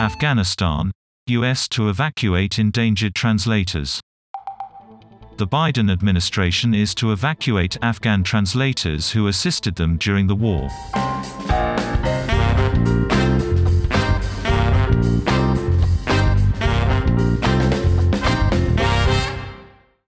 Afghanistan, U.S. to evacuate endangered translators. The Biden administration is to evacuate Afghan translators who assisted them during the war.